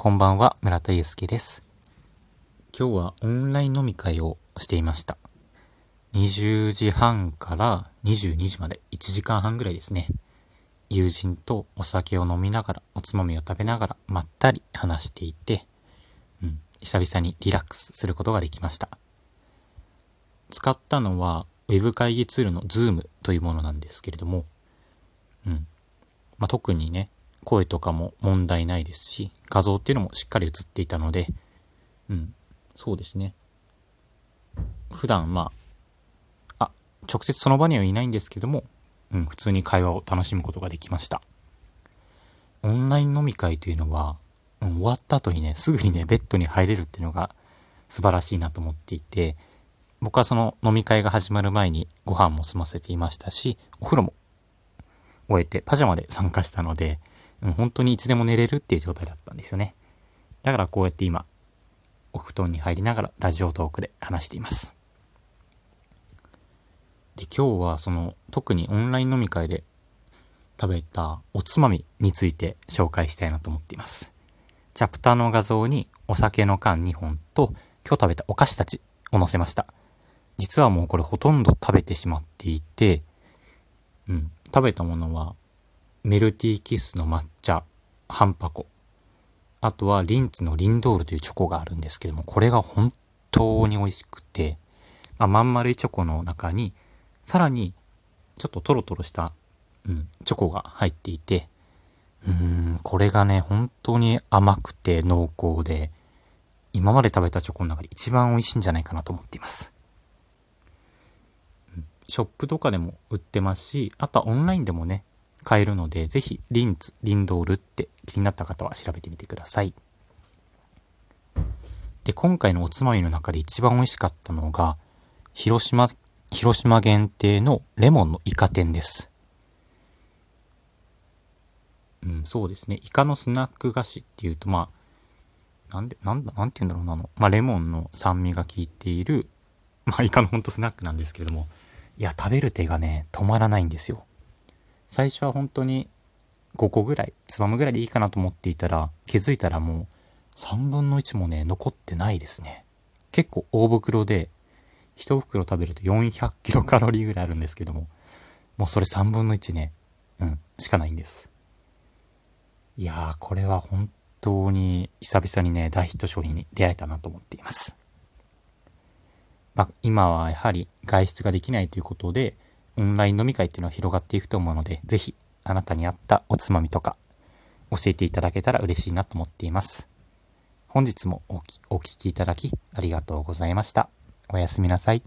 こんばんは、村田祐介です。今日はオンライン飲み会をしていました。20時半から22時まで1時間半ぐらいですね。友人とお酒を飲みながら、おつまみを食べながら、まったり話していて、うん、久々にリラックスすることができました。使ったのは、ウェブ会議ツールの Zoom というものなんですけれども、うん。まあ、特にね、声とかも問題ないですし、画像っていうのもしっかり映っていたので、うん、そうですね。普段、まあ、あ、直接その場にはいないんですけども、うん、普通に会話を楽しむことができました。オンライン飲み会というのは、うん、終わった後にね、すぐにね、ベッドに入れるっていうのが素晴らしいなと思っていて、僕はその飲み会が始まる前にご飯も済ませていましたし、お風呂も終えてパジャマで参加したので、本当にいつでも寝れるっていう状態だったんですよね。だからこうやって今、お布団に入りながらラジオトークで話しています。で、今日はその特にオンライン飲み会で食べたおつまみについて紹介したいなと思っています。チャプターの画像にお酒の缶2本と今日食べたお菓子たちを載せました。実はもうこれほとんど食べてしまっていて、うん、食べたものはメルティーキッスの抹茶半箱。あとはリンツのリンドールというチョコがあるんですけども、これが本当に美味しくて、まあ、まん丸いチョコの中に、さらにちょっとトロトロした、うん、チョコが入っていて、うん、これがね、本当に甘くて濃厚で、今まで食べたチョコの中で一番美味しいんじゃないかなと思っています。ショップとかでも売ってますし、あとはオンラインでもね、買えるので、ぜひ、リンツ、リンドールって気になった方は調べてみてください。で、今回のおつまみの中で一番美味しかったのが、広島、広島限定のレモンのイカ天です。うん、そうですね。イカのスナック菓子っていうと、まあ、なんで、なんだ、なんて言うんだろうな、あの、まあ、レモンの酸味が効いている、まあ、イカのほんとスナックなんですけれども、いや、食べる手がね、止まらないんですよ。最初は本当に5個ぐらい、つまむぐらいでいいかなと思っていたら、気づいたらもう3分の1もね、残ってないですね。結構大袋で、1袋食べると400キロカロリーぐらいあるんですけども、もうそれ3分の1ね、うん、しかないんです。いやー、これは本当に久々にね、大ヒット商品に出会えたなと思っています。まあ、今はやはり外出ができないということで、オンライン飲み会っていうのは広がっていくと思うので、ぜひあなたに合ったおつまみとか教えていただけたら嬉しいなと思っています。本日もお聴きいただきありがとうございました。おやすみなさい。